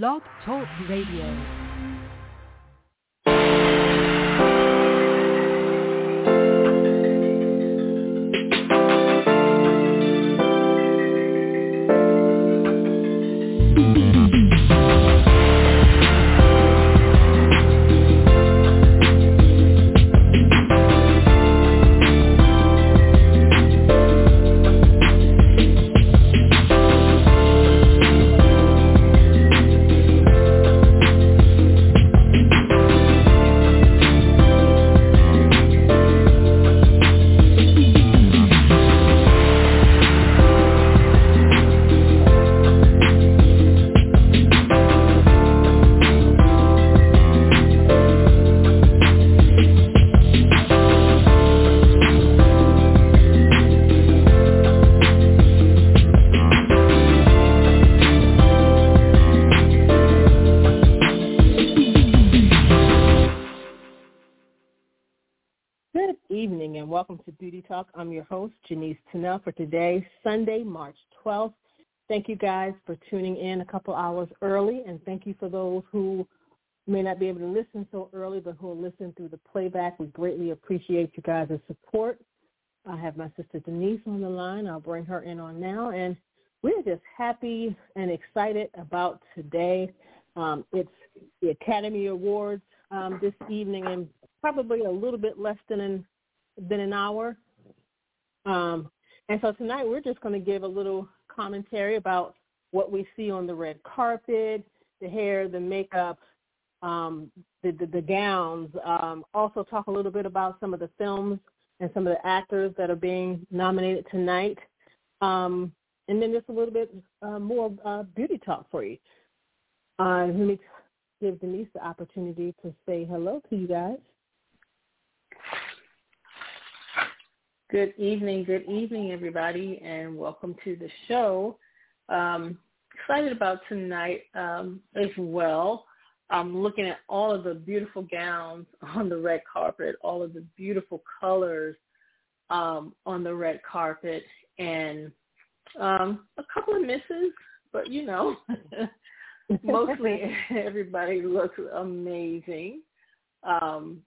Blog Talk Radio. Beauty Talk. I'm your host, Janice Tunnell, for today, Sunday, March 12th. Thank you guys for tuning in a couple hours early, and thank you for those who may not be able to listen so early, but who will listen through the playback. We greatly appreciate you guys' support. I have my sister Denise on the line. I'll bring her in on now, and we're just happy and excited about today. Um, it's the Academy Awards um, this evening, and probably a little bit less than an than an hour. Um, and so tonight we're just going to give a little commentary about what we see on the red carpet, the hair, the makeup, um, the, the, the gowns. Um, also talk a little bit about some of the films and some of the actors that are being nominated tonight. Um, and then just a little bit uh, more uh, beauty talk for you. Uh, let me give Denise the opportunity to say hello to you guys. Good evening, good evening, everybody, and welcome to the show. Um, excited about tonight um, as well. I'm looking at all of the beautiful gowns on the red carpet, all of the beautiful colors um, on the red carpet, and um, a couple of misses, but you know, mostly everybody looks amazing. Um,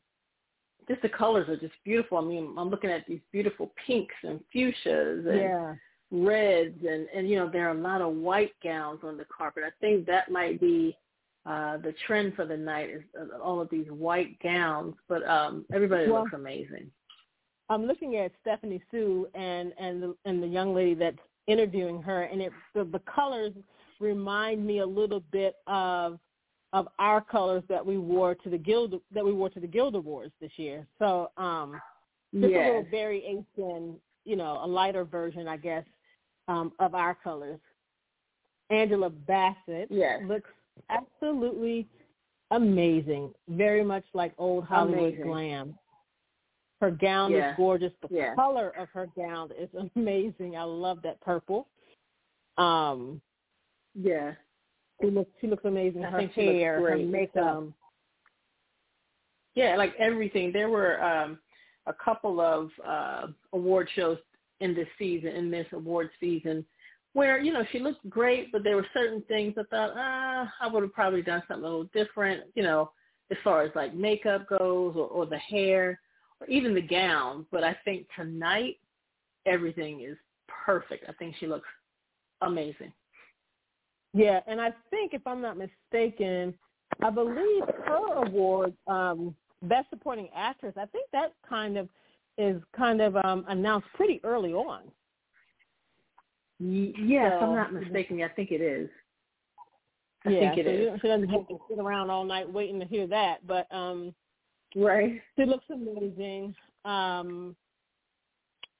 just the colors are just beautiful. I mean, I'm looking at these beautiful pinks and fuchsias and Yeah. reds, and and you know there are a lot of white gowns on the carpet. I think that might be uh the trend for the night is uh, all of these white gowns. But um everybody Well- looks amazing. I'm looking at Stephanie Hsu and and the, and the young lady that's interviewing her, and it the, the colors remind me a little bit of of our colors that we wore to the guild that we wore to the Guild Awards this year. So um, just a Yes. little variation, you know, a lighter version, I guess, um, of our colors. Angela Bassett Yes. looks absolutely amazing, very much like old Hollywood Amazing. glam. Her gown Yeah. is gorgeous. The Yeah. color of her gown is amazing. I love that purple. Um, Yeah. She looks she looks amazing. I Her think hair, her makeup. um, yeah, like everything. There were um, a couple of uh, award shows in this season, in this award season, where you know she looked great, but there were certain things I thought, ah, I would have probably done something a little different. You know, as far as like makeup goes, or, or the hair, or even the gown. But I think tonight everything is perfect. I think she looks amazing. Yeah, and I think if I'm not mistaken, I believe her award, um, Best Supporting Actress, I think that kind of is kind of um, announced pretty early on. Y- Yeah, if So- I'm not mistaken, I think it is. I yeah, think it so is. she doesn't have to sit around all night waiting to hear that. But um, Right. she looks amazing. Um,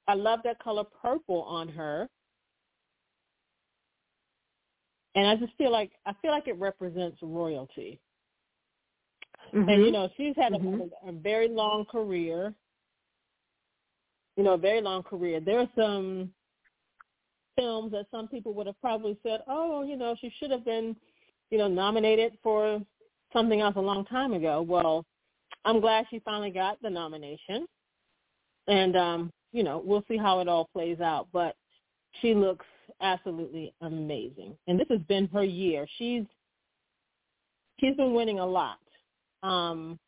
I love that color purple on her. And I just feel like I feel like it represents royalty. And you know, she's had a, Mhm. a very long career. You know, a very long career. There are some films that some people would have probably said, "Oh, you know, she should have been, you know, nominated for something else a long time ago." Well, I'm glad she finally got the nomination, and um, you know, we'll see how it all plays out. But she looks absolutely amazing, and this has been her year. She's she's been winning a lot. Um,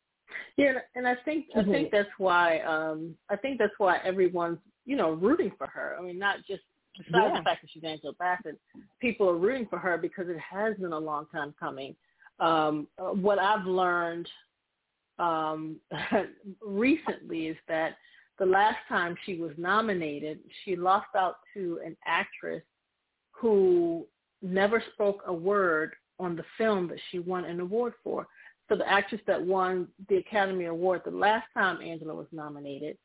yeah, and I think I think that's why um I think that's why everyone's you know rooting for her. I mean, not just besides yeah. the fact that she's Angela Bassett, people are rooting for her because it has been a long time coming. Um, what I've learned um, recently is that the last time she was nominated, she lost out to an actress who never spoke a word on the film that she won an award for. So the actress that won the Academy Award the last time Angela was nominated,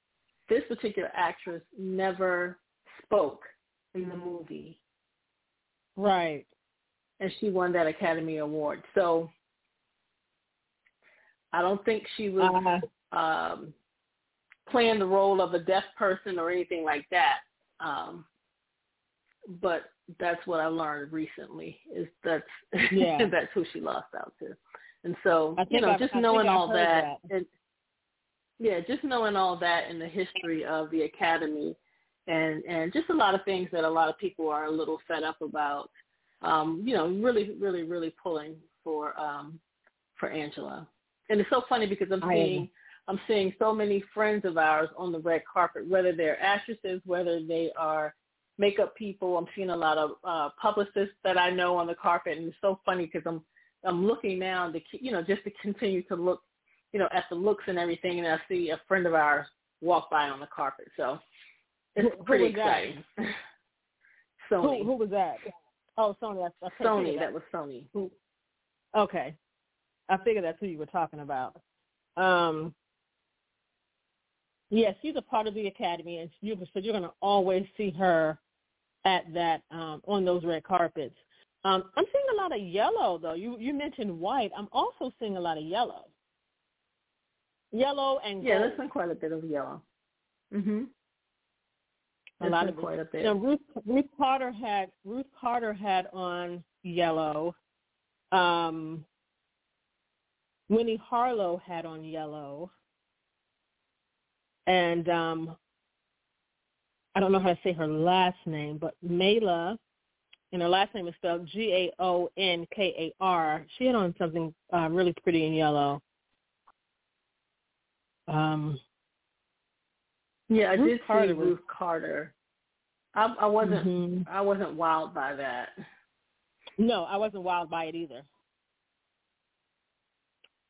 this particular actress never spoke in the movie. Right. And she won that Academy Award. So I don't think she was uh-huh. um, playing the role of a deaf person or anything like that. Um, but that's what I learned recently is that's yeah. that's who she lost out to. And so, you know, I've, just I knowing all that, that, and yeah, just knowing all that in the history of the academy and and just a lot of things that a lot of people are a little fed up about. Um, you know, really, really, really pulling for um for Angela. And it's so funny because I'm seeing I'm seeing so many friends of ours on the red carpet, whether they're actresses, whether they are makeup people. I'm seeing a lot of uh, publicists that I know on the carpet, and it's so funny because I'm I'm looking now to you know just to continue to look you know at the looks and everything, and I see a friend of ours walk by on the carpet. So it's who, pretty who exciting. Sony. Who, who was that? Oh, Sony. That's, that's Sony. That was Sony. Okay, I figured that's who you were talking about. Um, yes, she's a part of the academy, and you so you're going to always see her at that um, on those red carpets. Um, I'm seeing a lot of yellow though. You you mentioned white. I'm also seeing a lot of yellow. Yellow and yeah, gold. there's been quite a bit of yellow. Mhm. A lot of quite a bit. Know, Ruth Ruth Carter had Ruth Carter had on yellow. Um, Winnie Harlow had on yellow. And um, I don't know how to say her last name, but Mayla, and her last name is spelled G-A-O-N-K-A-R. She had on something uh, really pretty in yellow. Um, yeah, I Ruth did Carter see Ruth Carter. I, I wasn't. Mm-hmm. I wasn't wowed by that. No, I wasn't wild by it either.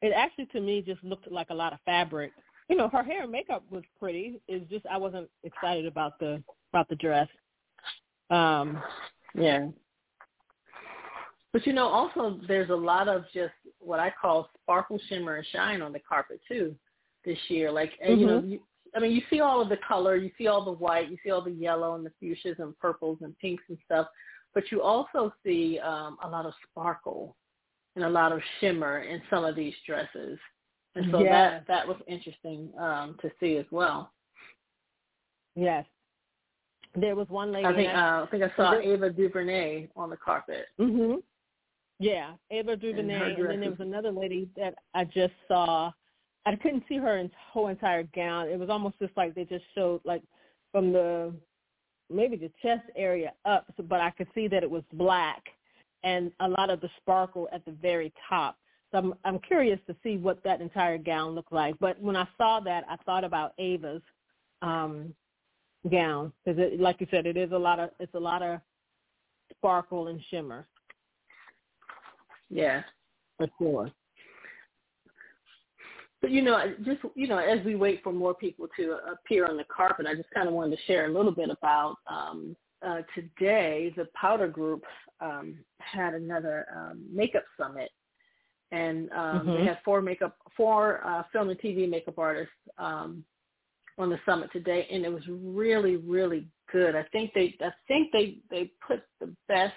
It actually, to me, just looked like a lot of fabric you know, her hair and makeup was pretty. It's just I wasn't excited about the about the dress. Um, yeah. But you know, also there's a lot of just what I call sparkle, shimmer, and shine on the carpet too this year. Like mm-hmm. you know, you, I mean, you see all of the color, you see all the white, you see all the yellow and the fuchsias and purples and pinks and stuff, but you also see um, a lot of sparkle and a lot of shimmer in some of these dresses. And so yes. that that was interesting um, to see as well. Yes. There was one lady. I think I, uh, I think I saw Ava DuVernay on the carpet. Mhm. Yeah, Ava DuVernay, and, and then there was another lady that I just saw. I couldn't see her whole entire gown. It was almost just like they just showed like from the maybe the chest area up, but I could see that it was black and a lot of the sparkle at the very top. So I'm, I'm curious to see what that entire gown looked like. But when I saw that, I thought about Ava's um, gown because, like you said, it is a lot of it's a lot of sparkle and shimmer. Yeah, for sure. But you know, just you know, as we wait for more people to appear on the carpet, I just kind of wanted to share a little bit about um, uh, today. The Powder Group um, had another um, makeup summit and um, mm-hmm. they have four makeup, four uh, film and TV makeup artists um, on the summit today, and it was really, really good. I think they, I think they, they put the best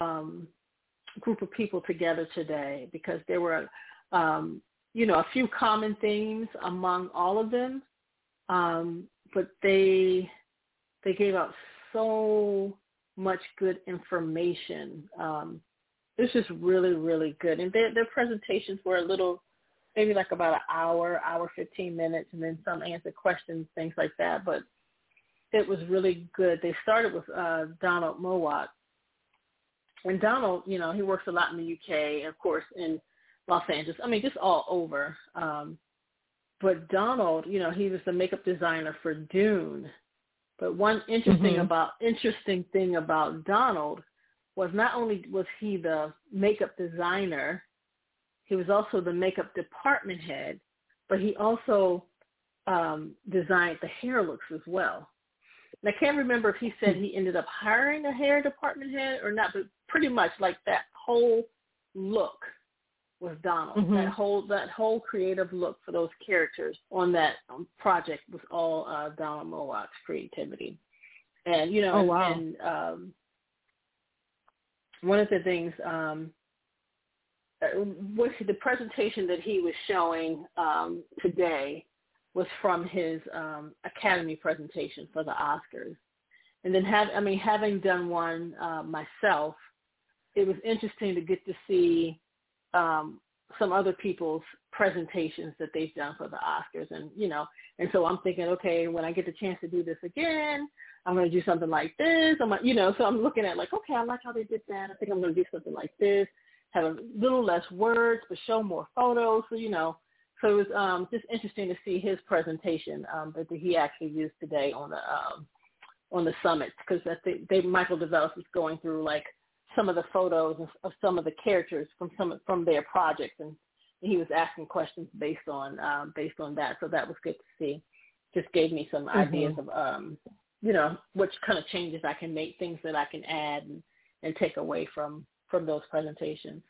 um, group of people together today because there were, um, you know, a few common themes among all of them, um, but they, they gave out so much good information. Um, was just really, really good. And their their presentations were a little maybe like about an hour, hour fifteen minutes and then some answer questions, things like that. But it was really good. They started with uh Donald Mowat and Donald, you know, he works a lot in the UK, of course, in Los Angeles. I mean, just all over. Um, but Donald, you know, he was the makeup designer for Dune. But one interesting mm-hmm. about interesting thing about Donald was not only was he the makeup designer, he was also the makeup department head, but he also um, designed the hair looks as well. And I can't remember if he said he ended up hiring a hair department head or not, but pretty much like that whole look was Donald. Mm-hmm. That whole that whole creative look for those characters on that um, project was all uh, Donald Mowat's creativity. And you know, oh, wow. and um, one of the things um, uh, was the presentation that he was showing um, today was from his um, Academy presentation for the Oscars. And then have I mean having done one uh, myself, it was interesting to get to see um, some other people's presentations that they've done for the Oscars, and you know, and so I'm thinking, okay, when I get the chance to do this again, I'm going to do something like this. I'm, you know, so I'm looking at like, okay, I like how they did that. I think I'm going to do something like this. Have a little less words, but show more photos. So you know, so it was um, just interesting to see his presentation um, that he actually used today on the um, on the summit because I think they Michael Develis is going through like some of the photos of, some of the characters from some from their projects and he was asking questions based on um, based on that. So that was good to see. Just gave me some mm-hmm. ideas of um, you know which kind of changes I can make, things that I can add and, and take away from from those presentations.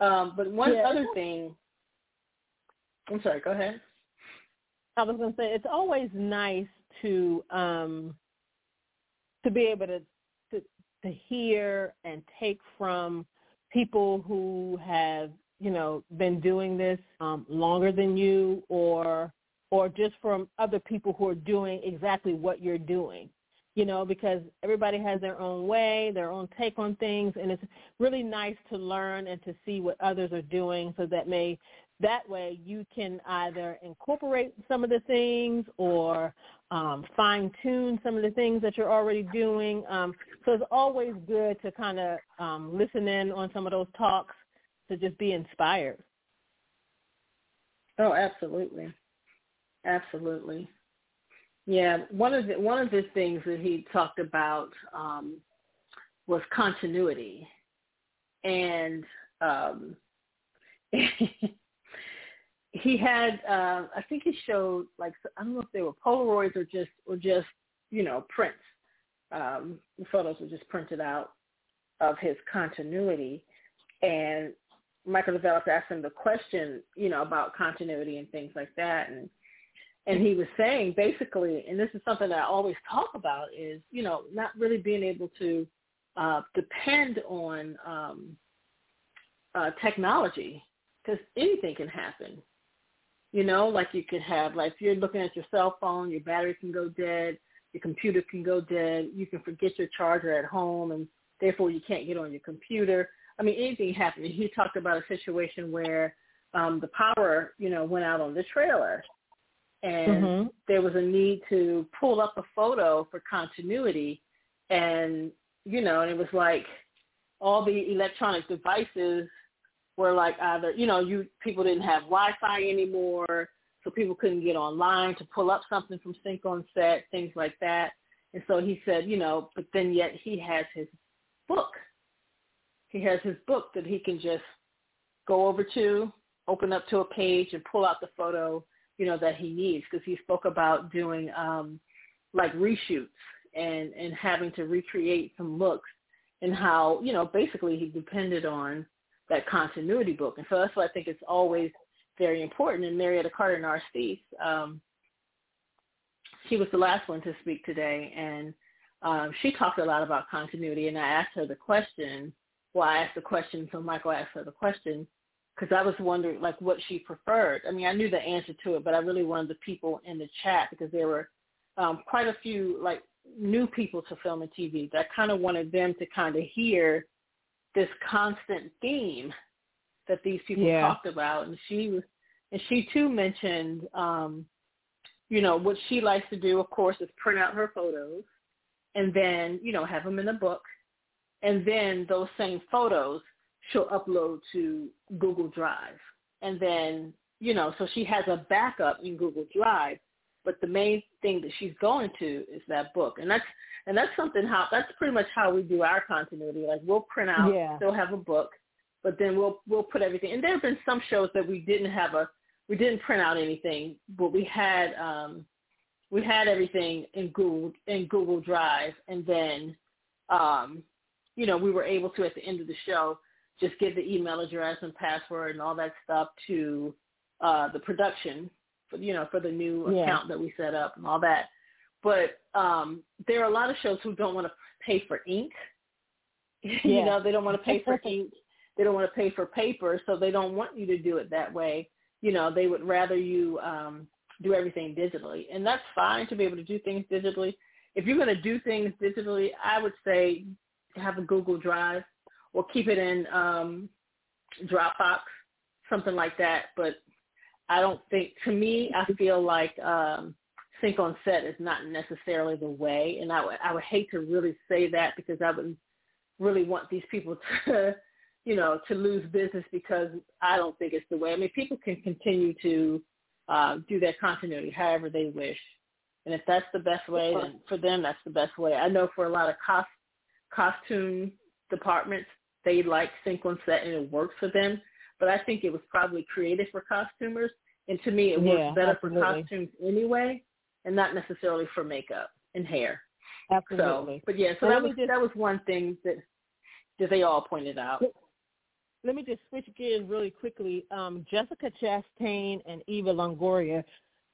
Um, but one yeah. other thing I'm sorry, go ahead. I was going to say it's always nice to um, to be able to, to hear and take from people who have you know been doing this um, longer than you, or or just from other people who are doing exactly what you're doing you know, because everybody has their own way, their own take on things, and it's really nice to learn and to see what others are doing so that may that way you can either incorporate some of the things or um, fine tune some of the things that you're already doing. Um, so it's always good to kind of um, listen in on some of those talks to just be inspired. Oh, absolutely, absolutely. Yeah, one of the one of the things that he talked about um, was continuity, and um, he had uh, I think he showed like I don't know if they were Polaroids or just or just you know prints. Um, the photos were just printed out of his continuity, and Michael Develis asked him the question, you know, about continuity and things like that, and and he was saying basically, and this is something that I always talk about, is you know not really being able to uh, depend on um, uh, technology because anything can happen. You know, like you could have, like if you're looking at your cell phone, your battery can go dead, your computer can go dead, you can forget your charger at home, and therefore you can't get on your computer. I mean, anything happened. He talked about a situation where um, the power, you know, went out on the trailer, and mm-hmm. there was a need to pull up a photo for continuity, and you know, and it was like all the electronic devices where like either you know you people didn't have Wi-Fi anymore, so people couldn't get online to pull up something from Sync on Set, things like that. And so he said, you know, but then yet he has his book. He has his book that he can just go over to, open up to a page and pull out the photo, you know, that he needs because he spoke about doing um like reshoots and and having to recreate some looks and how, you know, basically he depended on that continuity book. And so that's why I think it's always very important. And Marietta Carter Narcisse, um, she was the last one to speak today, and um, she talked a lot about continuity. And I asked her the question. Well, I asked the question, so Michael asked her the question because I was wondering like what she preferred. I mean, I knew the answer to it, but I really wanted the people in the chat because there were um, quite a few like new people to film and TV that kind of wanted them to kind of hear this constant theme that these people yeah. talked about and she was and she too mentioned um you know what she likes to do of course is print out her photos and then you know have them in a book and then those same photos she'll upload to Google Drive. And then, you know, so she has a backup in Google Drive, but the main thing that she's going to is that book. And that's and that's something how that's pretty much how we do our continuity. Like we'll print out, yeah. still have a book, but then we'll we'll put everything. And there have been some shows that we didn't have a we didn't print out anything, but we had um we had everything in Google in Google Drive, and then um you know we were able to at the end of the show just give the email address and password and all that stuff to uh, the production, you know, for the new yeah. account that we set up and all that. But um, there are a lot of shows who don't want to pay for ink. Yeah. you know, they don't want to pay for ink. They don't want to pay for paper, so they don't want you to do it that way. You know, they would rather you um, do everything digitally, and that's fine to be able to do things digitally. If you're going to do things digitally, I would say have a Google Drive or keep it in um, Dropbox, something like that. But I don't think, to me, I feel like um, sync on set is not necessarily the way. And I would, I would hate to really say that because I would really want these people to, you know, to lose business because I don't think it's the way. I mean, people can continue to uh, do their continuity however they wish. And if that's the best way, then for them, that's the best way. I know for a lot of cost, costume departments, they like sync on set and it works for them. But I think it was probably created for costumers, and to me, it works better absolutely. for costumes anyway, and not necessarily for makeup and hair. Absolutely. So, but yeah, so that was just, that was one thing that that they all pointed out. Let me just switch gears really quickly. Um, Jessica Chastain and Eva Longoria,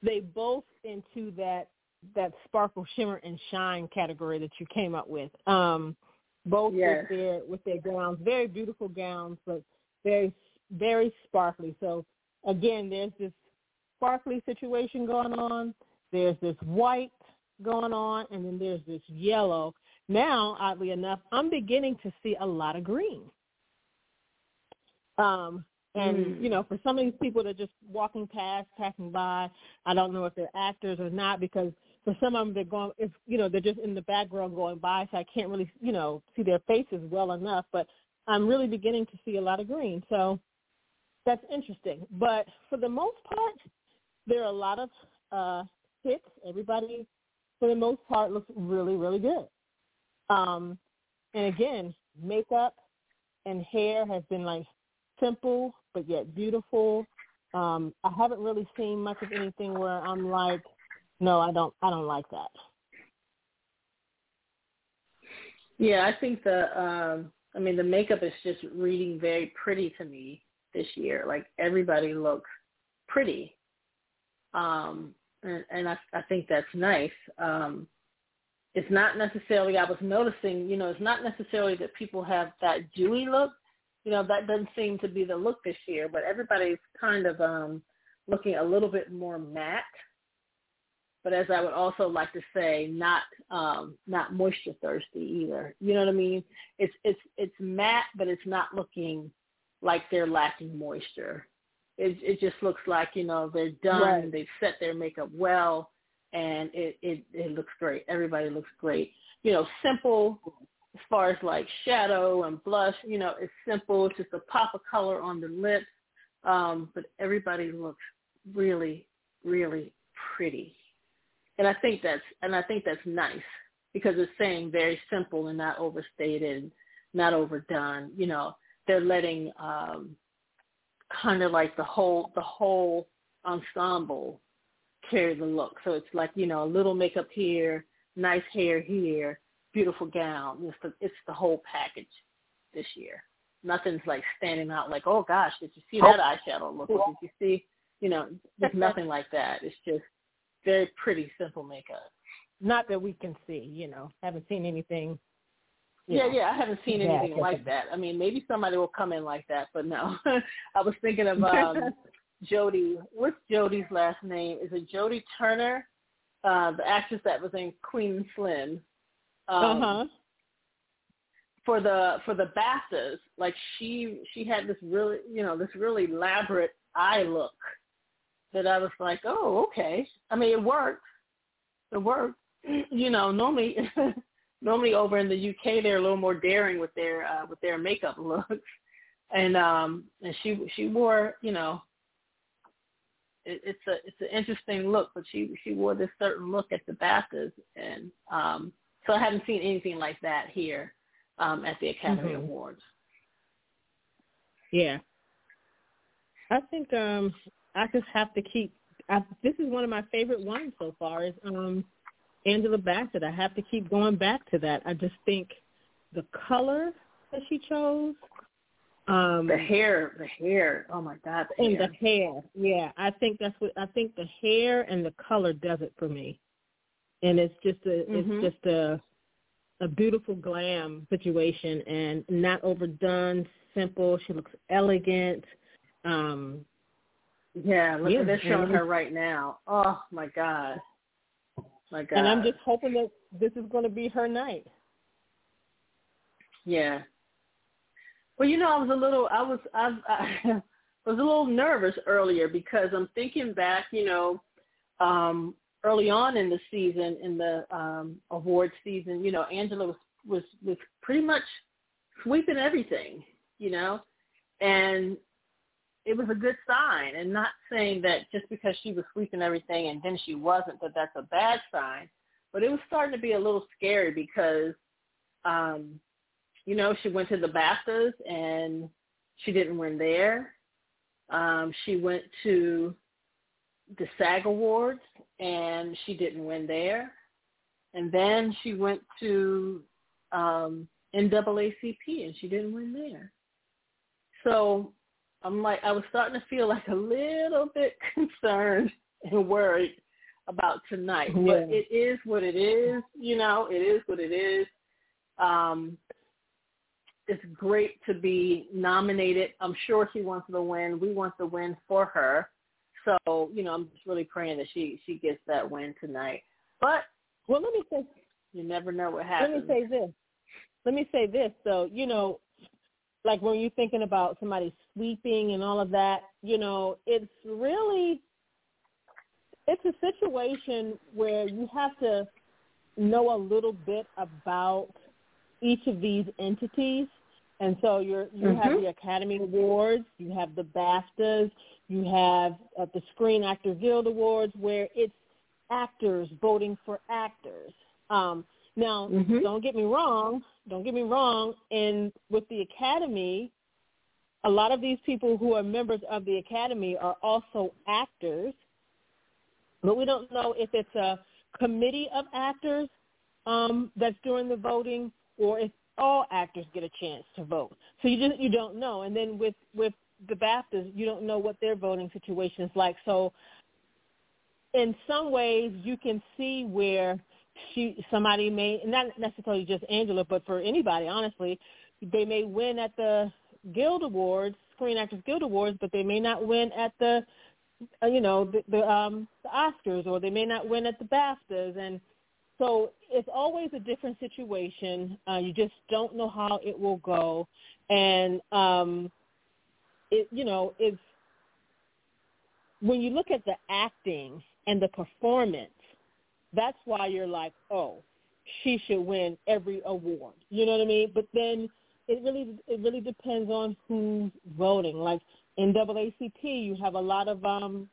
they both into that that sparkle, shimmer, and shine category that you came up with. Um, both yes. with their with their gowns, very beautiful gowns, but very very sparkly. So again, there's this sparkly situation going on. There's this white going on, and then there's this yellow. Now, oddly enough, I'm beginning to see a lot of green. Um, and mm. you know, for some of these people that are just walking past, passing by, I don't know if they're actors or not because for some of them they're going if you know they're just in the background going by so i can't really you know see their faces well enough but i'm really beginning to see a lot of green so that's interesting but for the most part there are a lot of uh hits everybody for the most part looks really really good um and again makeup and hair has been like simple but yet beautiful um i haven't really seen much of anything where i'm like no, I don't. I don't like that. Yeah, I think the. Um, I mean, the makeup is just reading very pretty to me this year. Like everybody looks pretty, um, and, and I, I think that's nice. Um, it's not necessarily. I was noticing, you know, it's not necessarily that people have that dewy look. You know, that doesn't seem to be the look this year. But everybody's kind of um, looking a little bit more matte but as I would also like to say, not um, not moisture thirsty either. You know what I mean? It's it's it's matte, but it's not looking like they're lacking moisture. It it just looks like you know they're done. Right. They've set their makeup well, and it it it looks great. Everybody looks great. You know, simple as far as like shadow and blush. You know, it's simple. It's just a pop of color on the lips, um, but everybody looks really really pretty and I think that's and I think that's nice because it's saying very simple and not overstated, not overdone. You know, they're letting um, kind of like the whole the whole ensemble carry the look. So it's like you know a little makeup here, nice hair here, beautiful gown. It's the it's the whole package this year. Nothing's like standing out like, oh gosh, did you see that eyeshadow look? Did you see? You know, there's nothing like that. It's just very pretty, simple makeup. Not that we can see, you know. Haven't seen anything. Yeah, yeah, I haven't seen anything like that. I mean, maybe somebody will come in like that, but no. I was thinking of um Jodie. What's Jodie's last name? Is it Jodie Turner? Uh, the actress that was in Queen Slim. Um, uh huh. For the for the BAFTAs, like she she had this really you know this really elaborate eye look that I was like, oh, okay. I mean, it worked. It worked. You know, normally normally over in the UK they're a little more daring with their uh, with their makeup looks, and um and she she wore you know it, it's a it's an interesting look, but she she wore this certain look at the BAFTAs, and um so I haven't seen anything like that here um at the Academy mm-hmm. Awards. Yeah, I think um I just have to keep. I, this is one of my favorite ones so far. Is um Angela Bassett. I have to keep going back to that. I just think the color that she chose. Um, the hair, the hair. Oh my God, the and hair. the hair. Yeah, I think that's what I think. The hair and the color does it for me, and it's just a mm-hmm. it's just a a beautiful glam situation and not overdone, simple. She looks elegant. Um, yeah, look, yeah, they're showing her right now. Oh my God. My God. And I'm just hoping that this is going to be her night. Yeah. Well, you know, I was a little, I was, I, I was a little nervous earlier because I'm thinking back, you know, um, early on in the season, in the um, award season, you know, Angela was was was pretty much sweeping everything, you know, and it was a good sign. And not saying that just because she was sweeping everything and then she wasn't that that's a bad sign but it was starting to be a little scary because um you know she went to the BAFTAs and she didn't win there. Um she went to the SAG awards and she didn't win there. And then she went to um NAACP and she didn't win there. So I'm like I was starting to feel like a little bit concerned and worried about tonight. Yeah. But it is what it is, you know, it is what it is. Um it's great to be nominated. I'm sure she wants to win. We want the win for her. So, you know, I'm just really praying that she she gets that win tonight. But well let me say you never know what happens. Let me say this. Let me say this though, you know, like when you're thinking about somebody sweeping and all of that, you know, it's really it's a situation where you have to know a little bit about each of these entities. And so you're you mm-hmm. have the Academy Awards, you have the BAFTAs, you have uh, the Screen Actor Guild Awards, where it's actors voting for actors. Um, now, mm-hmm. don't get me wrong. Don't get me wrong. And with the academy, a lot of these people who are members of the academy are also actors, but we don't know if it's a committee of actors um, that's doing the voting or if all actors get a chance to vote. So you just you don't know. And then with with the BAFTAs, you don't know what their voting situation is like. So in some ways, you can see where she somebody may not necessarily just Angela, but for anybody, honestly, they may win at the Guild Awards, Screen Actors Guild Awards, but they may not win at the uh, you know the, the um the Oscars or they may not win at the BAFTAs and so it's always a different situation. Uh, you just don't know how it will go, and um, it you know it's when you look at the acting and the performance that's why you're like, oh, she should win every award. You know what I mean? But then it really it really depends on who's voting. Like in AACP, you have a lot of um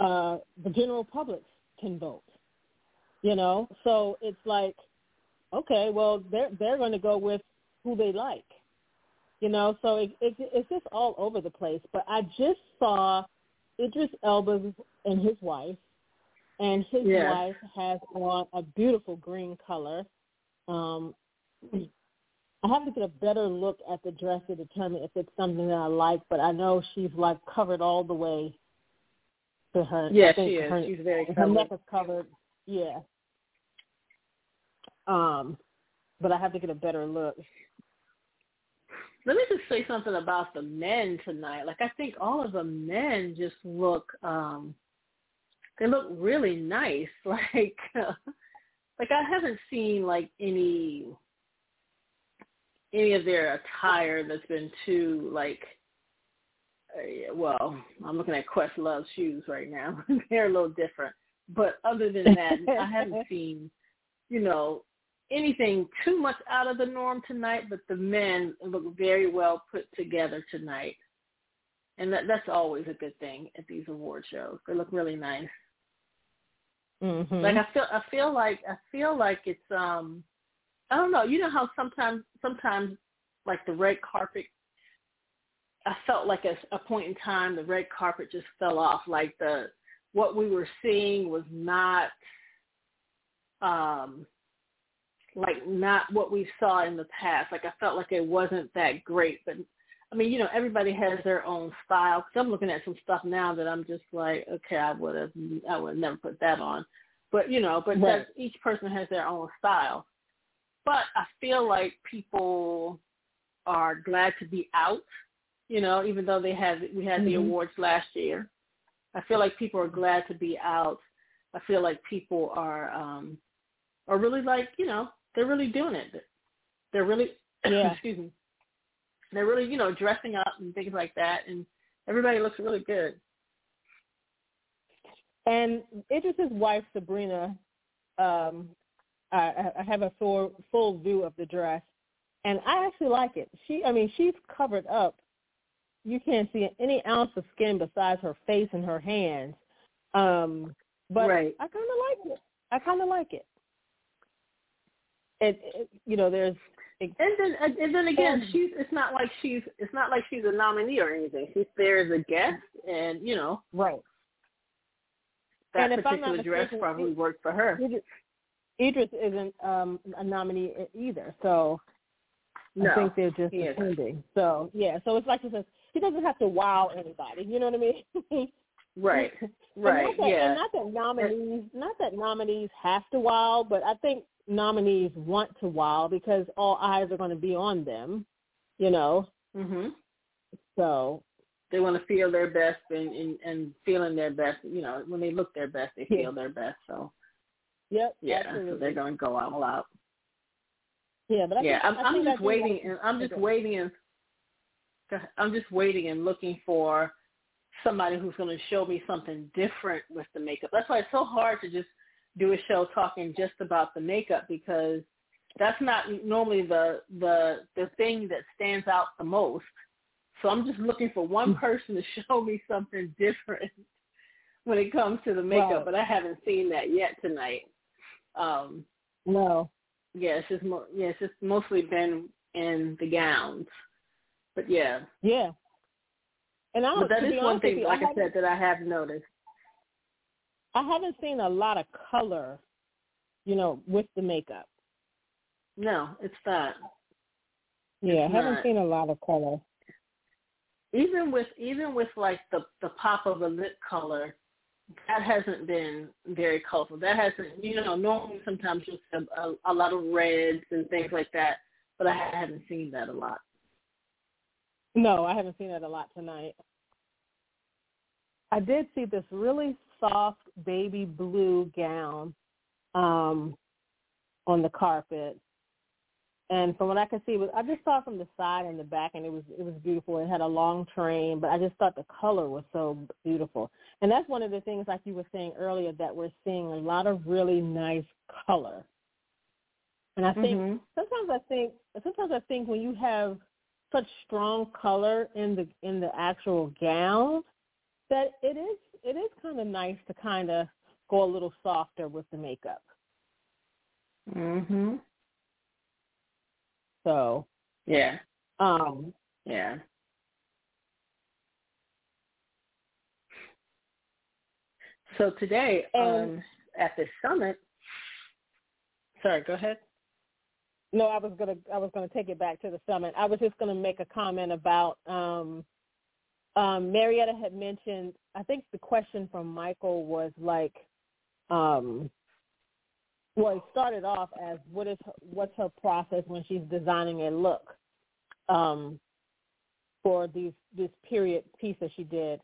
uh the general public can vote. You know, so it's like, okay, well they're they're going to go with who they like. You know, so it, it it's just all over the place. But I just saw Idris Elba and his wife and his yes. wife has on a beautiful green color. Um, I have to get a better look at the dress to determine if it's something that I like, but I know she's like covered all the way to her. Yes, she is. Her, she's very her covered. neck is covered. Yeah. Um, but I have to get a better look. Let me just say something about the men tonight. Like I think all of the men just look um they look really nice. Like, uh, like I haven't seen like any any of their attire that's been too like. Uh, well, I'm looking at Questlove shoes right now. They're a little different, but other than that, I haven't seen, you know, anything too much out of the norm tonight, but the men look very well put together tonight. And that that's always a good thing at these award shows. They look really nice. Mm-hmm. Like I feel I feel like I feel like it's um I don't know, you know how sometimes sometimes like the red carpet I felt like at a point in time the red carpet just fell off. Like the what we were seeing was not um like not what we saw in the past. Like I felt like it wasn't that great. But I mean, you know, everybody has their own style. Cause I'm looking at some stuff now that I'm just like, okay, I would have, I would never put that on. But you know, but right. each person has their own style. But I feel like people are glad to be out. You know, even though they had we had mm-hmm. the awards last year, I feel like people are glad to be out. I feel like people are um are really like you know they're really doing it. They're really, yeah. excuse me, they're really, you know, dressing up and things like that, and everybody looks really good. And Idris's wife, Sabrina, um, I, I have a full full view of the dress, and I actually like it. She, I mean, she's covered up. You can't see any ounce of skin besides her face and her hands. Um, but right. I kind of like it. I kind of like it it, it you know there's and then and then again she's it's not like she's it's not like she's a nominee or anything. She's there as a guest and you know right. that and particular dress probably worked for her. Idris isn't um a nominee either. So no, I think they're just attending. So yeah. So it's like she says he doesn't have to wow anybody. You know what I mean? Right. Right not that, yeah. and not that nominees not that nominees have to wow but I think nominees want to wow because all eyes are going to be on them, you know. Mhm. So they want to feel their best and, and and feeling their best. You know, when they look their best, they feel yeah. their best. So. Yep. Yeah. Absolutely. So they're going to go all out. Yeah, but I yeah, think, I'm, I I'm just waiting, and I'm just waiting, and I'm just waiting and looking for somebody who's going to show me something different with the makeup. That's why it's so hard to just do a show talking just about the makeup because that's not normally the the the thing that stands out the most. So I'm just looking for one hmm. person to show me something different when it comes to the makeup, right. but I haven't seen that yet tonight. Um, no. Yeah, it's just mo- yeah, it's just mostly been in the gowns. But yeah. Yeah. And I but that is one thing, you, like I, I said, that I have noticed. I haven't seen a lot of color, you know, with the makeup. No, it's not. Yeah, it's I haven't not. seen a lot of color. Even with even with like the the pop of a lip color, that hasn't been very colorful. That hasn't, you know, normally sometimes you have a, a lot of reds and things like that, but I haven't seen that a lot. No, I haven't seen that a lot tonight. I did see this really soft baby blue gown um, on the carpet. And from what I could see, was I just saw it from the side and the back, and it was it was beautiful. It had a long train, but I just thought the color was so beautiful. And that's one of the things, like you were saying earlier, that we're seeing a lot of really nice color. And I think mm-hmm. sometimes I think sometimes I think when you have such strong color in the in the actual gown, that it is it is kind of nice to kind of go a little softer with the makeup. Mhm. So. Yeah. Um. Yeah. So today, and, um, at the summit. Sorry, go ahead. No, I was gonna I was gonna take it back to the summit. I was just gonna make a comment about um, um, Marietta had mentioned, I think the question from Michael was like, um, well, it started off as what is her, what's her process when she's designing a look um, for these this period piece that she did,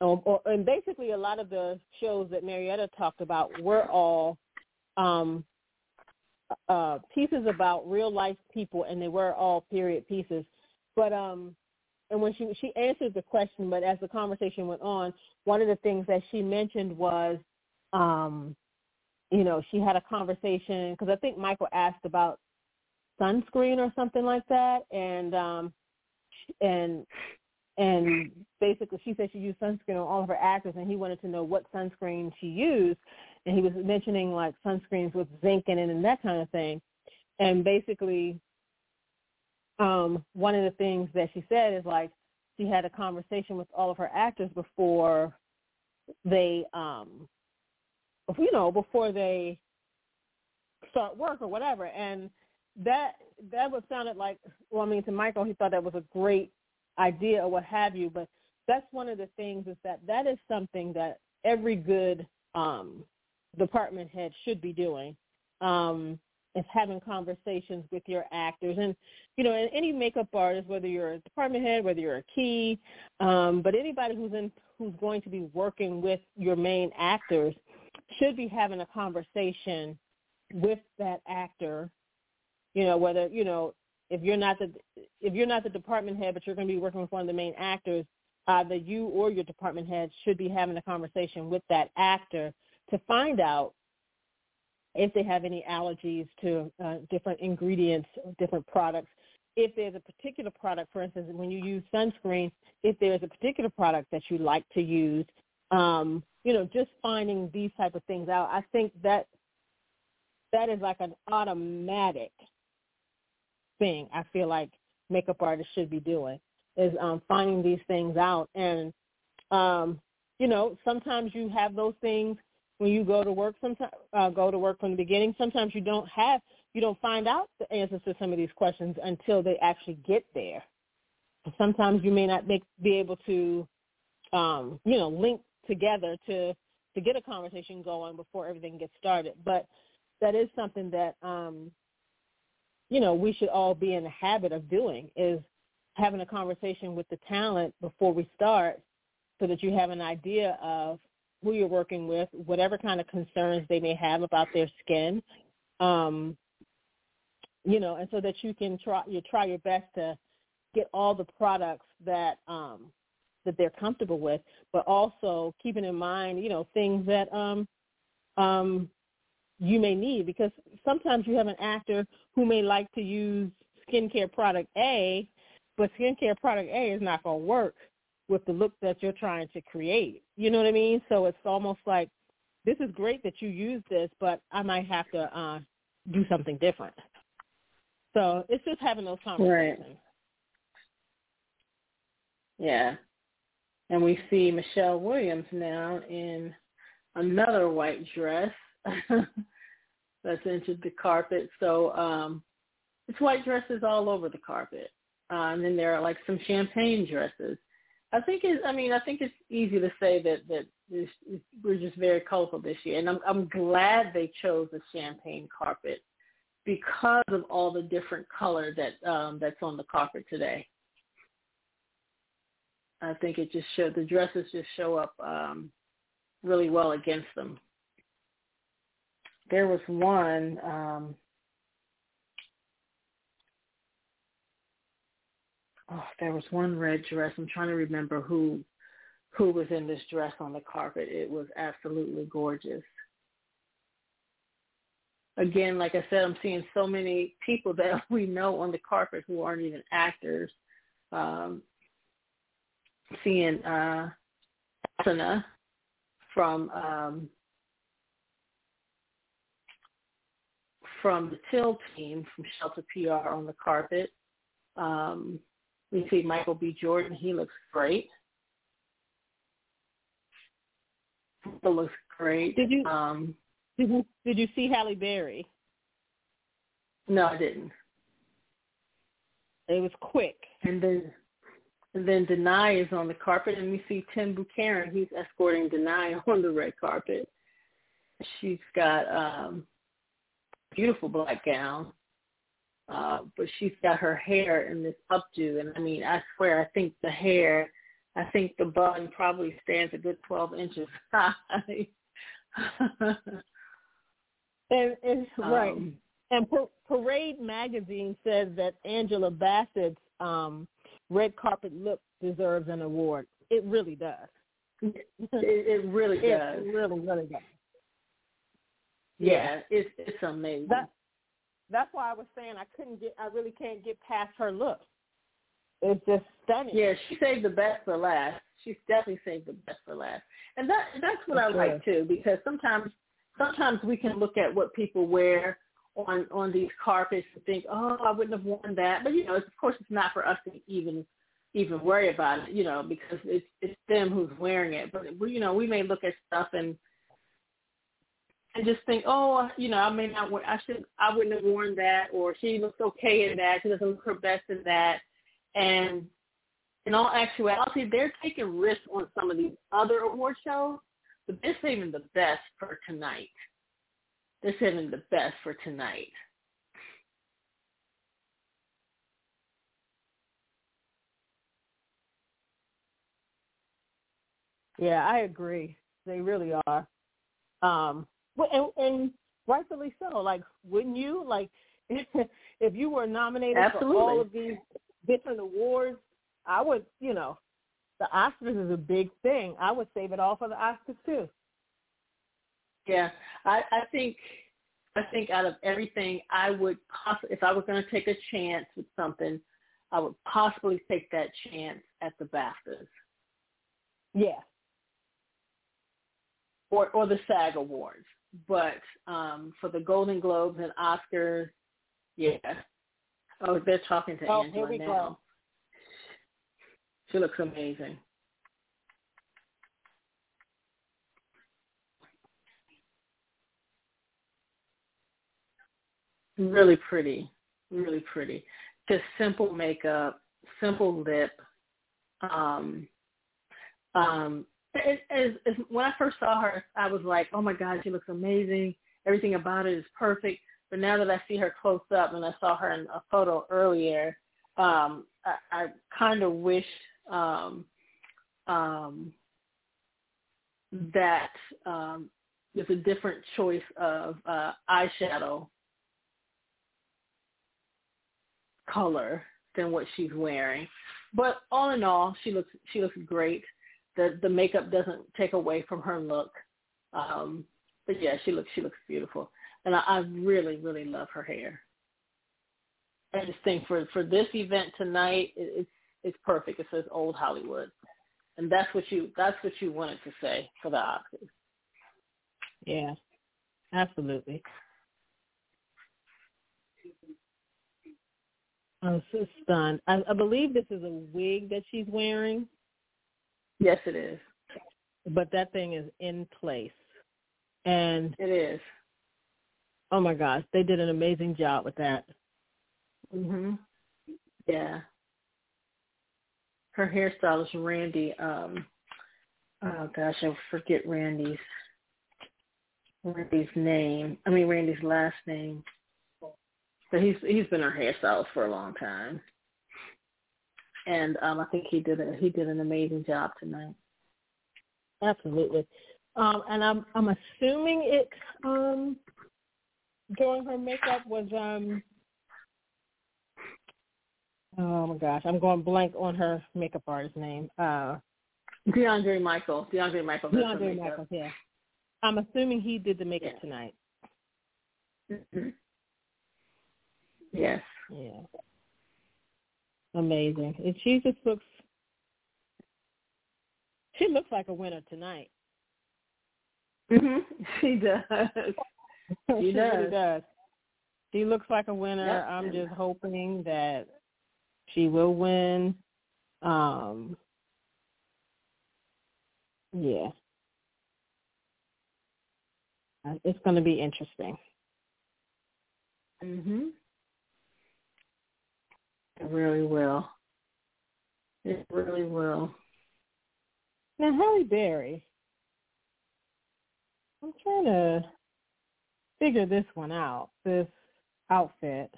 um, or, and basically a lot of the shows that Marietta talked about were all um, uh, pieces about real life people, and they were all period pieces. But um, and when she she answered the question, but as the conversation went on, one of the things that she mentioned was um, you know, she had a conversation because I think Michael asked about sunscreen or something like that, and um, and and basically she said she used sunscreen on all of her actors, and he wanted to know what sunscreen she used, and he was mentioning like sunscreens with zinc in it and that kind of thing, and basically, um, one of the things that she said is like she had a conversation with all of her actors before they um you know before they start work or whatever. And that that was sounded like well i mean to michael he thought that was a great idea or what have you but that's one of the things is that that is something that every good um department head should be doing. Um is having conversations with your actors. And you know and any makeup artist whether you're a department head whether you're a key um but anybody who's in who's going to be working with your main actors should be having a conversation with that actor. You know whether you know if you're not the if you're not the department head but you're going to be working with one of the main actors either you or your department head should be having a conversation with that actor to find out if they have any allergies to uh, different ingredients, different products. If there's a particular product, for instance, when you use sunscreen, if there's a particular product that you like to use, um, you know, just finding these type of things out. I think that that is like an automatic thing. I feel like makeup artists should be doing is um, finding these things out. And um, you know, sometimes you have those things when you go to work sometimes uh, go to work from the beginning sometimes you don't have you don't find out the answers to some of these questions until they actually get there. Sometimes you may not make, be able to um, you know link together to to get a conversation going before everything gets started. But that is something that um, you know we should all be in the habit of doing is having a conversation with the talent before we start so that you have an idea of who you're working with, whatever kind of concerns they may have about their skin, um, you know, and so that you can try you try your best to get all the products that um, that they're comfortable with, but also keeping in mind, you know, things that um, um, you may need because sometimes you have an actor who may like to use skincare product A, but skincare product A is not going to work with the look that you're trying to create. You know what I mean? So it's almost like this is great that you use this, but I might have to uh, do something different. So it's just having those conversations. Right. Yeah. And we see Michelle Williams now in another white dress that's entered the carpet. So um, it's white dresses all over the carpet. Uh, and then there are like some champagne dresses. I think it's. I mean, I think it's easy to say that that this, we're just very colorful this year, and I'm I'm glad they chose the champagne carpet because of all the different color that um, that's on the carpet today. I think it just showed the dresses just show up um, really well against them. There was one. Um, oh, there was one red dress. I'm trying to remember who who was in this dress on the carpet. It was absolutely gorgeous. Again, like I said, I'm seeing so many people that we know on the carpet who aren't even actors. Um, seeing uh, Asana from um, from the Till team from Shelter PR on the carpet. Um, we see Michael B. Jordan. He looks great. He looks great. Did you um, did you did you see Halle Berry? No, I didn't. It was quick. And then and then Danai is on the carpet, and we see Tim Buchanan. He's escorting Danai on the red carpet. She's got um beautiful black gown. Uh, but she's got her hair in this updo, and I mean, I swear, I think the hair, I think the bun probably stands a good twelve inches high. and, and um, right, and Parade magazine says that Angela Bassett's um, red carpet look deserves an award. It really does. It, it really does. It really, really does. Yeah, yeah it's it's amazing. That, that's why I was saying I couldn't get. I really can't get past her look. It's just stunning. Yeah, she saved the best for last. She's definitely saved the best for last, and that that's what I like too. Because sometimes sometimes we can look at what people wear on on these carpets and think, oh, I wouldn't have worn that. But you know, it's, of course, it's not for us to even even worry about it, you know, because it's it's them who's wearing it. But we, you know, we may look at stuff and and just think, oh, you know, I may not, I should, I wouldn't have worn that, or she looks okay in that. She doesn't look her best in that. And in all actuality, they're taking risks on some of these other award shows, but they're saving the best for tonight. They're saving the best for tonight. Yeah, I agree. They really are. Um, and, and rightfully so. Like, wouldn't you? Like, if you were nominated Absolutely. for all of these different awards, I would, you know, the Oscars is a big thing. I would save it all for the Oscars too. Yeah, I, I think I think out of everything, I would possibly, if I was going to take a chance with something, I would possibly take that chance at the BAFTAs. Yeah, or or the SAG Awards. But um, for the Golden Globes and Oscars, yeah. Oh, they're talking to oh, Angela now. Go. She looks amazing. Really pretty, really pretty. Just simple makeup, simple lip. Um, um, it, as, as, when I first saw her, I was like, oh my God, she looks amazing. Everything about it is perfect. But now that I see her close up, and I saw her in a photo earlier, um, I, I kind of wish um, um, that um, there's a different choice of uh, eyeshadow color than what she's wearing. But all in all, she looks she looks great the the makeup doesn't take away from her look. Um, but yeah, she looks she looks beautiful, and I, I really really love her hair. I just think for for this event tonight, it, it's it's perfect. It says old Hollywood, and that's what you that's what you wanted to say for the Oscars. Yeah, absolutely. I'm so stunned. I, I believe this is a wig that she's wearing. Yes, it is. But that thing is in place. And it is. Oh my gosh, they did an amazing job with that. Mhm. Yeah. Her hairstylist Randy um oh gosh, I forget Randy's Randy's name. I mean Randy's last name. But he's he's been her hairstylist for a long time and um, I think he did a, he did an amazing job tonight. Absolutely, um, and I'm I'm assuming it um, during her makeup was um, oh my gosh, I'm going blank on her makeup artist name. Uh, D'Andre Michael. D'Andre Michael. D'Andre Michael. Yeah. I'm assuming he did the makeup yeah. tonight. Mm-hmm. Yes. Yeah amazing. And she just looks she looks like a winner tonight. Mhm. She does. She, she does. really does. She looks like a winner. Yep. I'm just hoping that she will win. Um yeah. It's going to be interesting. Mhm. It really will. It really will. Now, Halle Berry, I'm trying to figure this one out, this outfit.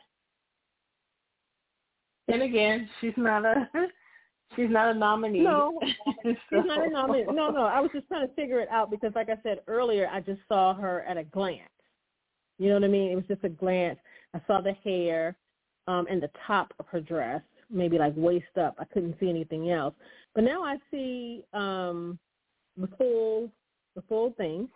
And again, she's not a she's not a nominee. No, she's not a nominee. No, no. I was just trying to figure it out because, like I said earlier, I just saw her at a glance. You know what I mean? It was just a glance. I saw the hair um, and the top of her dress, maybe like waist up. I couldn't see anything else. But now I see um, the full the full thing.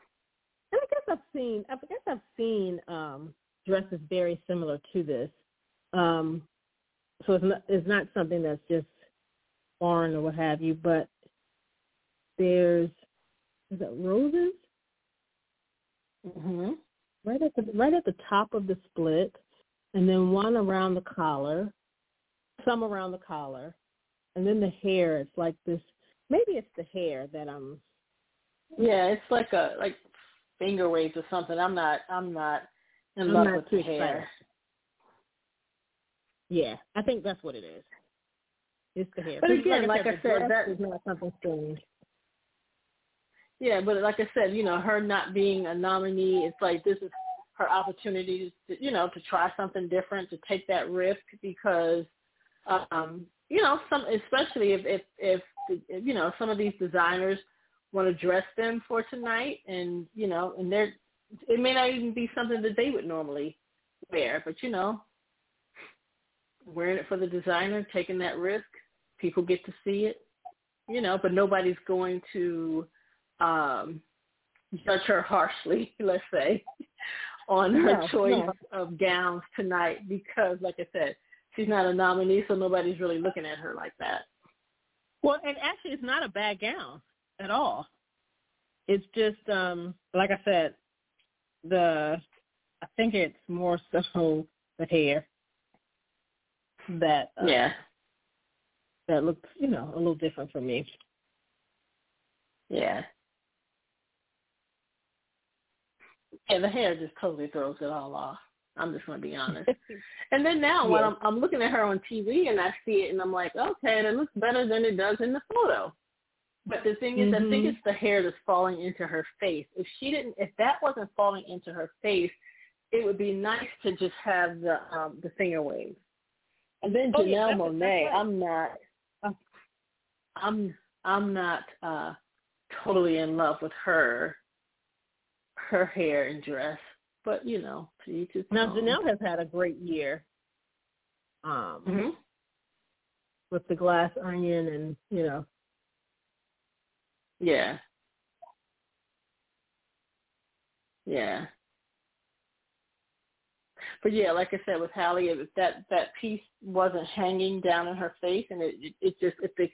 And I guess I've seen. I guess I've seen um, dresses very similar to this. Um, so it's not it's not something that's just foreign or what have you. But there's is it roses? Mm-hmm. Right at the right at the top of the split, and then one around the collar, some around the collar, and then the hair. It's like this. Maybe it's the hair that I'm. Yeah, it's like a like finger waves or something. I'm not. I'm not in I'm love with the hair. Yeah, I think that's what it is. It's the hair. But again, like, like I said, that is not something strange. Yeah, but like I said, you know, her not being a nominee, it's like this is her opportunity to, you know, to try something different, to take that risk because, um, you know, some especially if if if, if you know some of these designers want to dress them for tonight, and you know, and they're it may not even be something that they would normally wear, but you know, wearing it for the designer, taking that risk, people get to see it, you know, but nobody's going to um, judge her harshly, let's say, on her no, choice no. of gowns tonight because, like I said, she's not a nominee, so nobody's really looking at her like that. Well, and actually, it's not a bad gown at all. It's just, um, like I said, the I think it's more so the hair that uh, yeah that looks you know a little different for me. Yeah, Yeah, the hair just totally throws it all off. I'm just going to be honest. and then now yeah. when I'm, I'm looking at her on TV and I see it and I'm like, okay, it looks better than it does in the photo. But the thing is, mm-hmm. I think mm-hmm. it's the hair that's falling into her face. If she didn't, if that wasn't falling into her face, it would be nice to just have the um, the finger waves. And then oh, Janelle yeah, Monáe, right. I'm not, I'm I'm not uh totally in love with her her hair and dress. But you know, each his Now Janelle has had a great year. Um, mm-hmm. with the glass onion and you know. Yeah. Yeah. But yeah, like I said with Halle, if that that piece wasn't hanging down in her face, and it it, it just if the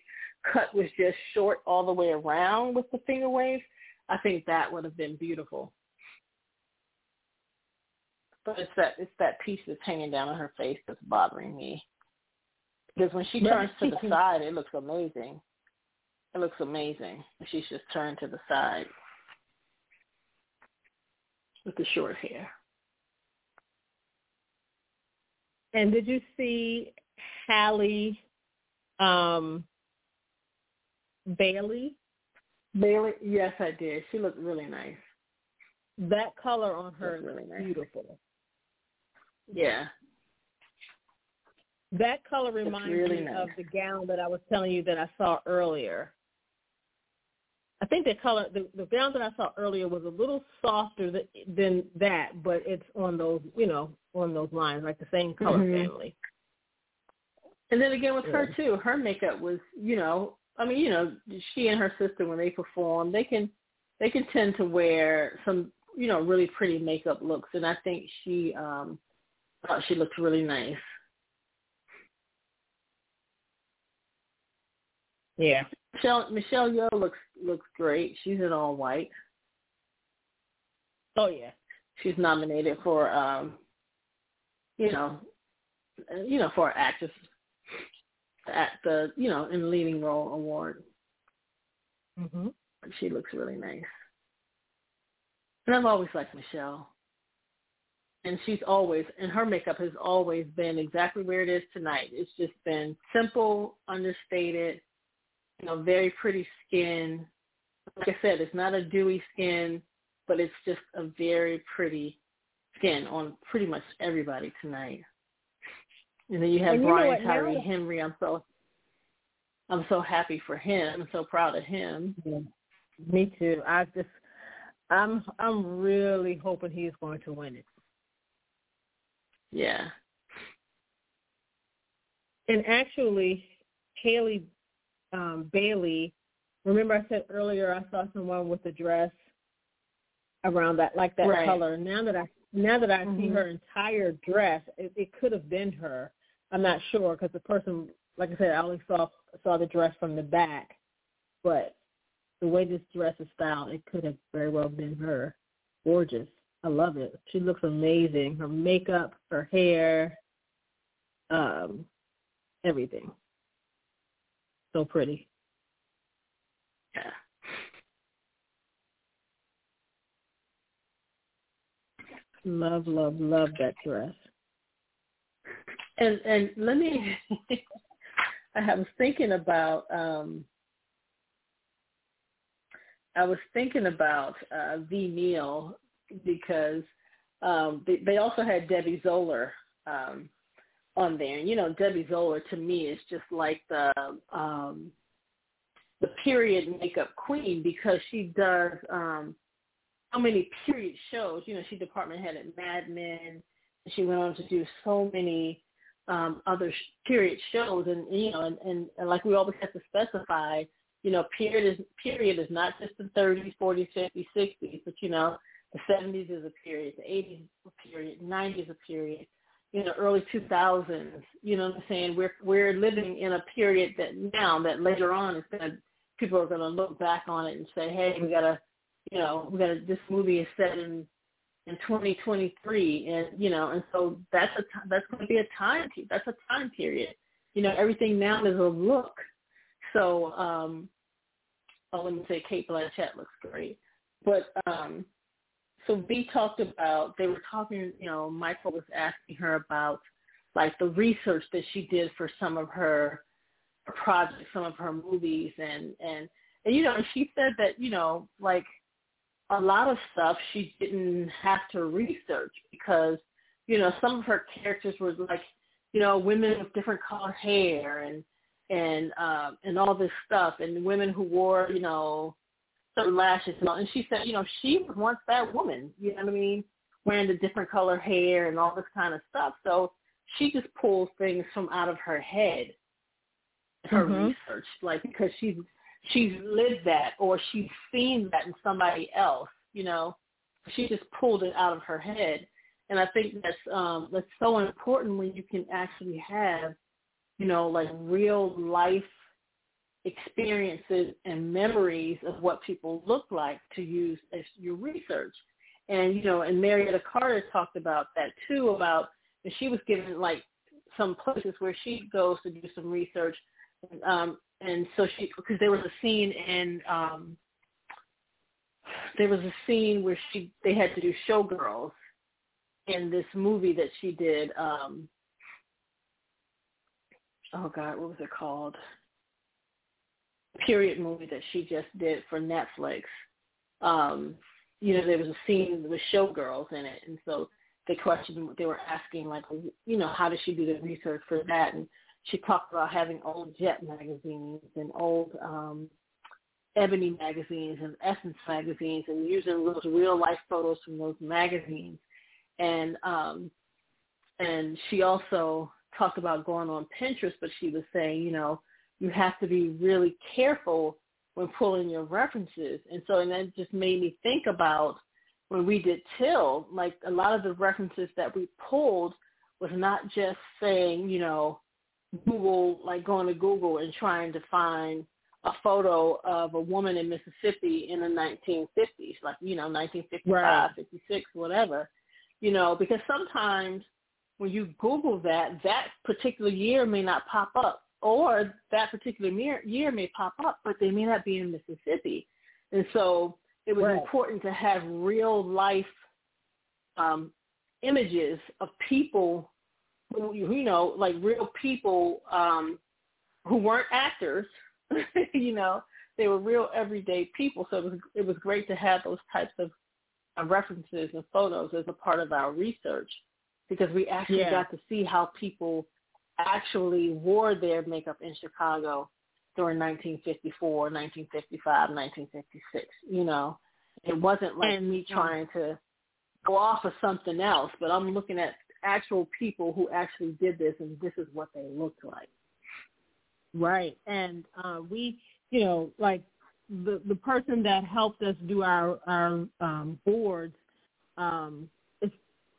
cut was just short all the way around with the finger waves, I think that would have been beautiful. But it's that it's that piece that's hanging down on her face that's bothering me. Because when she turns to the side, it looks amazing. It looks amazing. She's just turned to the side with the short hair. And did you see Halle um, Bailey? Bailey, yes, I did. She looked really nice. That color on her is really nice. Yeah. That color reminds really me nice. of the gown that I was telling you that I saw earlier. I think the color, the, the gown that I saw earlier was a little softer than, than that, but it's on those, you know, on those lines, like the same color mm-hmm. family. And then again with yeah. her too, her makeup was, you know, I mean, you know, she and her sister when they perform, they can, they can tend to wear some, you know, really pretty makeup looks, and I think she, um, thought she looked really nice. Yeah. Michelle Michelle Yeoh looks looks great. She's in all white. Oh yeah. She's nominated for um you know you know for actress at the you know in leading role award. Mhm. She looks really nice. And I've always liked Michelle and she's always and her makeup has always been exactly where it is tonight. It's just been simple, understated, you know, very pretty skin. Like I said, it's not a dewy skin, but it's just a very pretty skin on pretty much everybody tonight. And then you have and Brian you Tyree Henry. I'm so I'm so happy for him. I'm so proud of him. Yeah. Me too. I just I'm I'm really hoping he's going to win it. Yeah. And actually, Halle um, Bailey, remember I said earlier I saw someone with a dress around that, like that right. color. Now that I now that I mm-hmm. see her entire dress, it, it could have been her. I'm not sure because the person, like I said, I only saw saw the dress from the back, but the way this dress is styled, it could have very well been her. Gorgeous. I love it. She looks amazing. Her makeup, her hair, um, everything. So pretty. Yeah. Love, love, love that dress. And and let me I was thinking about um I was thinking about uh Ve Neill because um they, they also had Debbie Zoller um on there. And you know, Debbie Zoller to me is just like the um the period makeup queen because she does um so many period shows. You know, she department head at Mad Men. She went on to do so many um, other period shows, and you know, and, and, and like we always have to specify, you know, period is period is not just the 30s, 40s, 50s, 60s, but you know, the 70s is a period, the 80s is a period, 90s is a period, you know, early 2000s. You know what I'm saying? We're we're living in a period that now that later on is going to people are going to look back on it and say, hey, we got to you know, we got to, this movie is set in in 2023, and you know, and so that's a that's going to be a time that's a time period. You know, everything now is a look. So, um, let me say, Cate Blanchett looks great, but um, so Ve talked about they were talking. You know, Michael was asking her about like the research that she did for some of her projects, some of her movies, and and and you know, she said that you know, like a lot of stuff she didn't have to research because, you know, some of her characters were like, you know, women with different color hair and and um and all this stuff and women who wore, you know, certain lashes and all and she said, you know, she was once that woman, you know what I mean? Wearing the different color hair and all this kind of stuff. So she just pulls things from out of her head her mm-hmm. research, like because she's she's lived that or she's seen that in somebody else, you know. She just pulled it out of her head. And I think that's um that's so important when you can actually have, you know, like real life experiences and memories of what people look like to use as your research. And, you know, and Marietta Carter talked about that too, about and she was given like some places where she goes to do some research um, and so she because there was a scene in um there was a scene where she they had to do showgirls in this movie that she did um oh god what was it called period movie that she just did for netflix um you know there was a scene with showgirls in it and so they questioned they were asking like you know how did she do the research for that and she talked about having old Jet magazines and old um, Ebony magazines and Essence magazines and using those real life photos from those magazines. And um, and she also talked about going on Pinterest, but she was saying, you know, you have to be really careful when pulling your references. And so and that just made me think about when we did Till, like a lot of the references that we pulled was not just saying, you know, Google, like going to Google and trying to find a photo of a woman in Mississippi in the 1950s, like, you know, 1955, right. 56, whatever, you know, because sometimes when you Google that, that particular year may not pop up or that particular year may pop up, but they may not be in Mississippi. And so it was right. important to have real life um, images of people who you know like real people um who weren't actors you know they were real everyday people so it was it was great to have those types of uh, references and photos as a part of our research because we actually yeah. got to see how people actually wore their makeup in Chicago during 1954, 1955, 1956. You know, it wasn't like and, me trying to go off of something else, but I'm looking at actual people who actually did this, and this is what they looked like. Right, and uh, we, you know, like the the person that helped us do our our um, boards um, is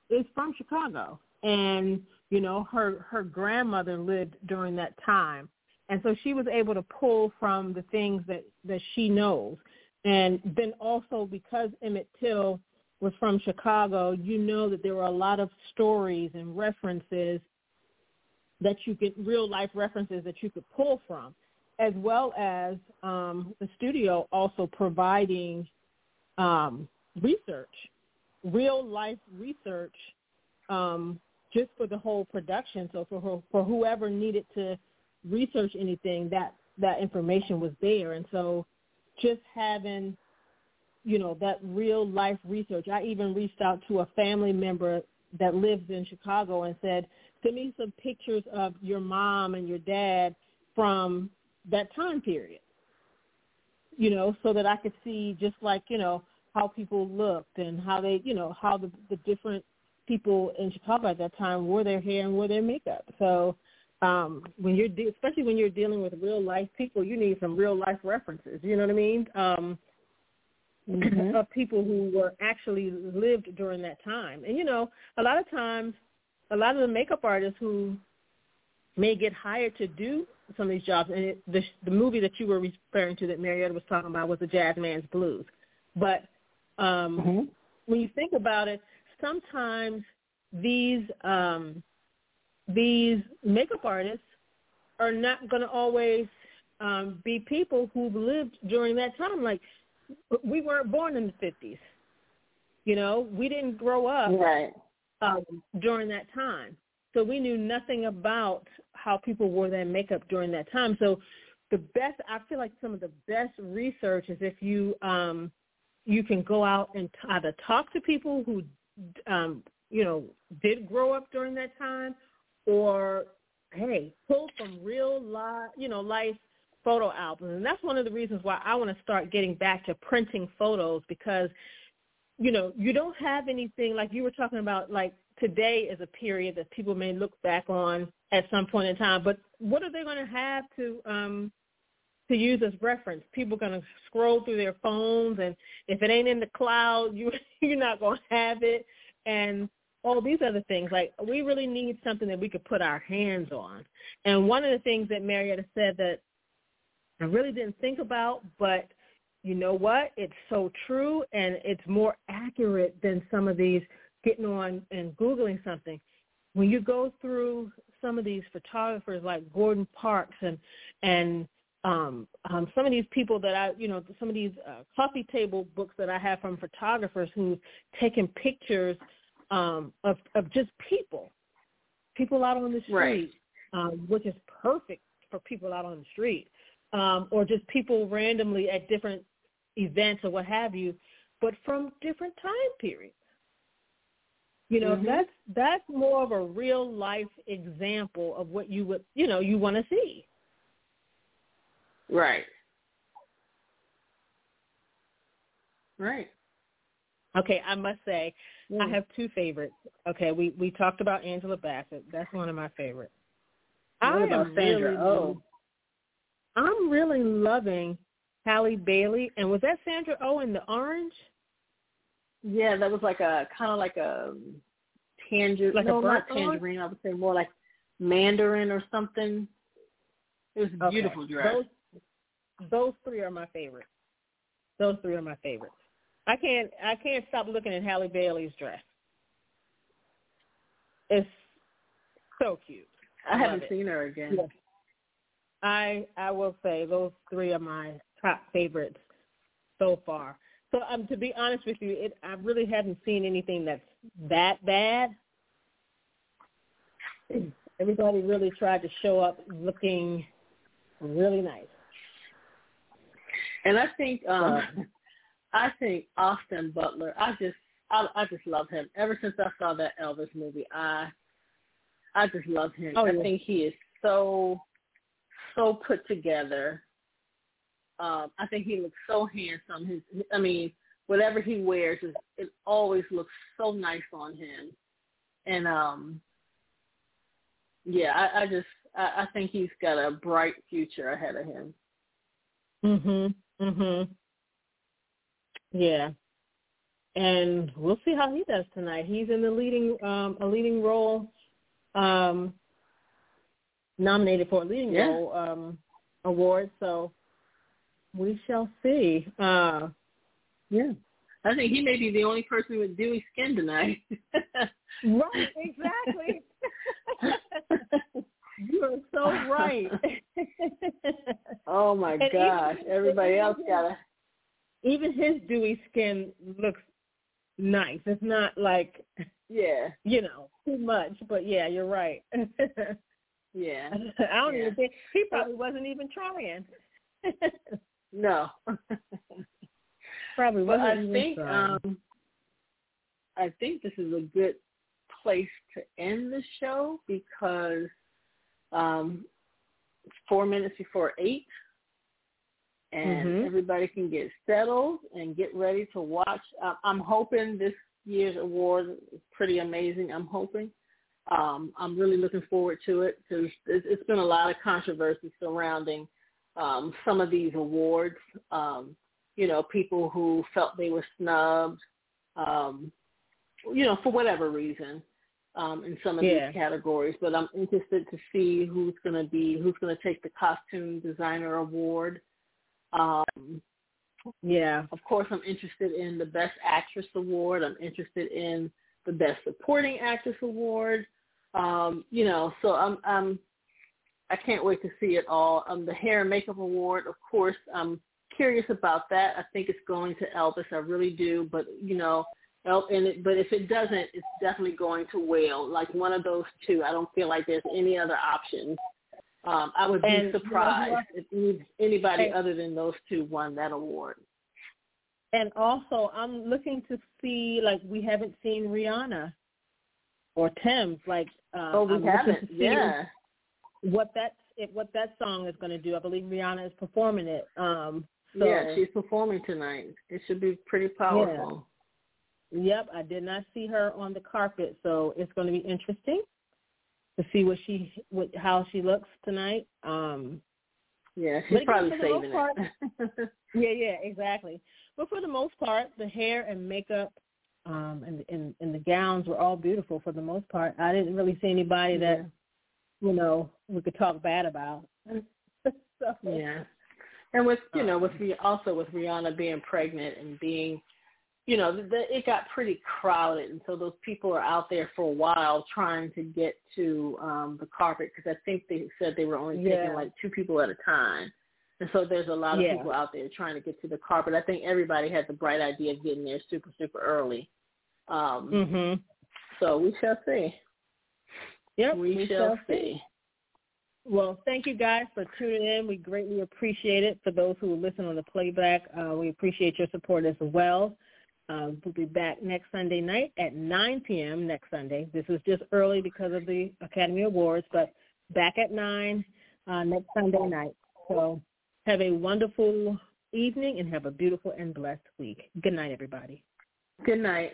is from Chicago, and you know her her grandmother lived during that time, and so she was able to pull from the things that that she knows, and then also because Emmett Till was from Chicago, you know that there were a lot of stories and references that you could real life references that you could pull from, as well as um, the studio also providing um, research, real life research, um, just for the whole production. So for for whoever needed to research anything, that that information was there, and so just having you know that real life research. I even reached out to a family member that lives in Chicago and said, send me some pictures of your mom and your dad from that time period. You know, so that I could see just like, you know, how people looked and how they, you know, how the, the different people in Chicago at that time wore their hair and wore their makeup. So um, when you're, de- especially when you're dealing with real life people, you need some real life references. You know what I mean? Um, mm-hmm. of people who were actually lived during that time. And you know, a lot of times a lot of the makeup artists who may get hired to do some of these jobs, and it, the, the movie that you were referring to that Marietta was talking about was The Jazzman's Blues. But um, mm-hmm. when you think about it, sometimes these um, these makeup artists are not going to always um, be people who've lived during that time. Like we weren't born in the 50s. You know, we didn't grow up right um, during that time. So we knew nothing about how people wore their makeup during that time. So the best, I feel like some of the best research is if you um, you can go out and t- either talk to people who um, you know did grow up during that time, or hey, pull from real life, you know, life photo albums. And that's one of the reasons why I want to start getting back to printing photos because you know, you don't have anything like you were talking about like today is a period that people may look back on at some point in time, but what are they going to have to um to use as reference? People are going to scroll through their phones and if it ain't in the cloud, you you're not going to have it and all these other things. Like we really need something that we could put our hands on. And one of the things that Marietta said that I really didn't think about, but you know what? It's so true and it's more accurate than some of these getting on and Googling something. When you go through some of these photographers like Gordon Parks and, and um, um, some of these people that I, you know, some of these uh, coffee table books that I have from photographers who've taken pictures um, of, of just people, people out on the street, right. um, which is perfect for people out on the street, um, or just people randomly at different events or what have you, but from different time periods. You know, mm-hmm. that's that's more of a real life example of what you would you know, you want to see. Right. Right. Okay, I must say mm. I have two favorites. Okay, we we talked about Angela Bassett. That's one of my favorites. What I about Sandra really, Oh. I'm really loving Halle Bailey, and was that Sandra Oh in the orange? Yeah, that was like a kind of like a tangerine. Like no, a not tangerine. I would say more like mandarin or something. It was a okay. beautiful dress. Those, those three are my favorites. Those three are my favorites. I can't I can't stop looking at Halle Bailey's dress. It's so cute. I, I haven't seen her again. Yeah. I I will say those three are my top favorites so far. So um, to be honest with you, it, I really haven't seen anything that's that bad. Everybody really tried to show up looking really nice. And I think um I think Austin Butler, I just I I just love him. Ever since I saw that Elvis movie, I I just love him. Oh, I yeah. think he is so so put together. Um, I think he looks so handsome. His, I mean, whatever he wears, is, it always looks so nice on him. And um, yeah, I, I just I, I think he's got a bright future ahead of him. Mhm. Mhm. Yeah. And we'll see how he does tonight. He's in the leading um a leading role um nominated for a leading yeah. role um award, so we shall see. Uh yeah. I think he may be the only person with dewy skin tonight. right, exactly. you are so right. oh my and gosh. Even, Everybody else got a even his dewy skin looks nice. It's not like yeah, you know, too much. But yeah, you're right. yeah, I don't yeah. even think he probably wasn't even trying. no, probably but wasn't I even think trying. um, I think this is a good place to end the show because um, four minutes before eight and Mhm. everybody can get settled and get ready to watch. Uh, I'm hoping this year's award is pretty amazing. I'm hoping. Um, I'm really looking forward to it because it's, it's been a lot of controversy surrounding um, some of these awards. Um, you know, people who felt they were snubbed, um, you know, for whatever reason um, in some of Yeah. these categories. But I'm interested to see who's going to be who's going to take the costume designer award. Um, Yeah. of course, I'm interested in the Best Actress award. I'm interested in the Best Supporting Actress award. Um, you know, so I'm, I'm I can't wait to see it all. Um, the Hair and Makeup award, of course, I'm curious about that. I think it's going to Elvis. I really do, but you know, El- and it, but if it doesn't, it's definitely going to Whale. Like one of those two. I don't feel like there's any other options. Um, I would be And, you know, surprised if anybody and- other than those two won that award. And also, I'm looking to see like we haven't seen Rihanna or Tems. Like, uh, Oh, we I'm haven't. Yeah. what that what that song is going to do. I believe Rihanna is performing it. Um, so, yeah, she's performing tonight. It should be pretty powerful. Yep, I did not see her on the carpet, so it's going to be interesting to see what she what how she looks tonight. Um, Yeah, she's probably for the most saving part- it. yeah, yeah, exactly. But for the most part, the hair and makeup um, and, and and the gowns were all beautiful for the most part. I didn't really see anybody that you know we could talk bad about. so, yeah. And with you know, with Um, also with Rihanna being pregnant and being, you know, the, the, it got pretty crowded, and so those people are out there for a while trying to get to um the carpet because I think they said they were only taking like two people at a time, and so there's a lot of Yeah. people out there trying to get to the carpet. I think everybody had the bright idea of getting there super super early. Um, Mhm. So we shall see. Yep. we, shall, see. Well, thank you guys for tuning in. We greatly appreciate it. For those who listen on the playback, uh, we appreciate your support as well. Uh, we'll be back next Sunday night at 9 p.m. next Sunday. This is just early because of the Academy Awards, but back at 9 uh, next Sunday night. So have a wonderful evening and have a beautiful and blessed week. Good night, everybody. Good night.